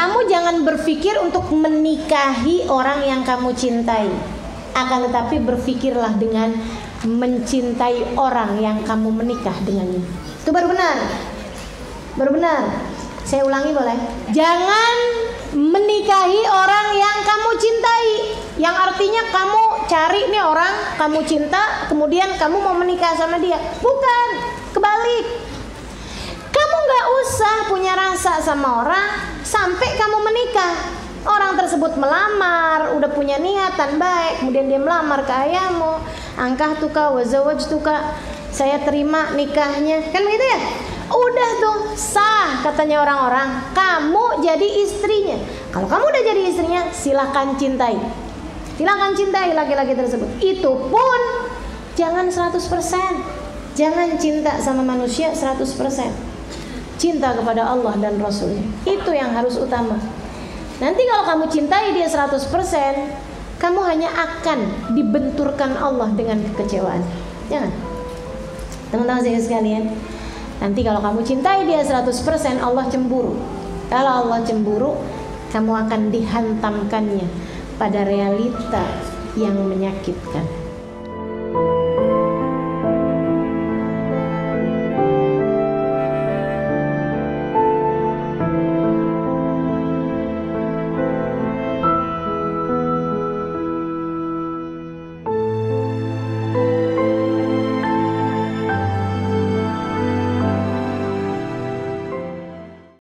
Kamu jangan berpikir untuk menikahi orang yang kamu cintai. Akan tetapi berpikirlah dengan mencintai orang yang kamu menikah dengannya. Itu baru benar. Baru benar. Saya ulangi boleh? Jangan menikahi orang yang kamu cintai. Yang artinya kamu cari nih orang, kamu cinta, kemudian kamu mau menikah sama dia. Bukan, kebalik. Kamu nggak usah punya rasa sama orang sampai kamu menikah. Orang tersebut melamar, udah punya niatan baik, kemudian dia melamar ke ayahmu, angkah tuka, wazawaj tuka, saya terima nikahnya, kan begitu ya? Udah tuh sah katanya orang-orang, kamu jadi istrinya. Kalau kamu udah jadi istrinya, silahkan cintai. Silahkan cintai laki-laki tersebut. Itu pun jangan 100%. Jangan cinta sama manusia 100%. Cinta kepada Allah dan Rasulnya. Itu yang harus utama. Nanti kalau kamu cintai dia 100%, kamu hanya akan dibenturkan Allah dengan kekecewaan. Jangan. Teman-teman saya sekalian, nanti kalau kamu cintai dia 100%, Allah cemburu. Kalau Allah cemburu, kamu akan dihantamkannya pada realita yang menyakitkan.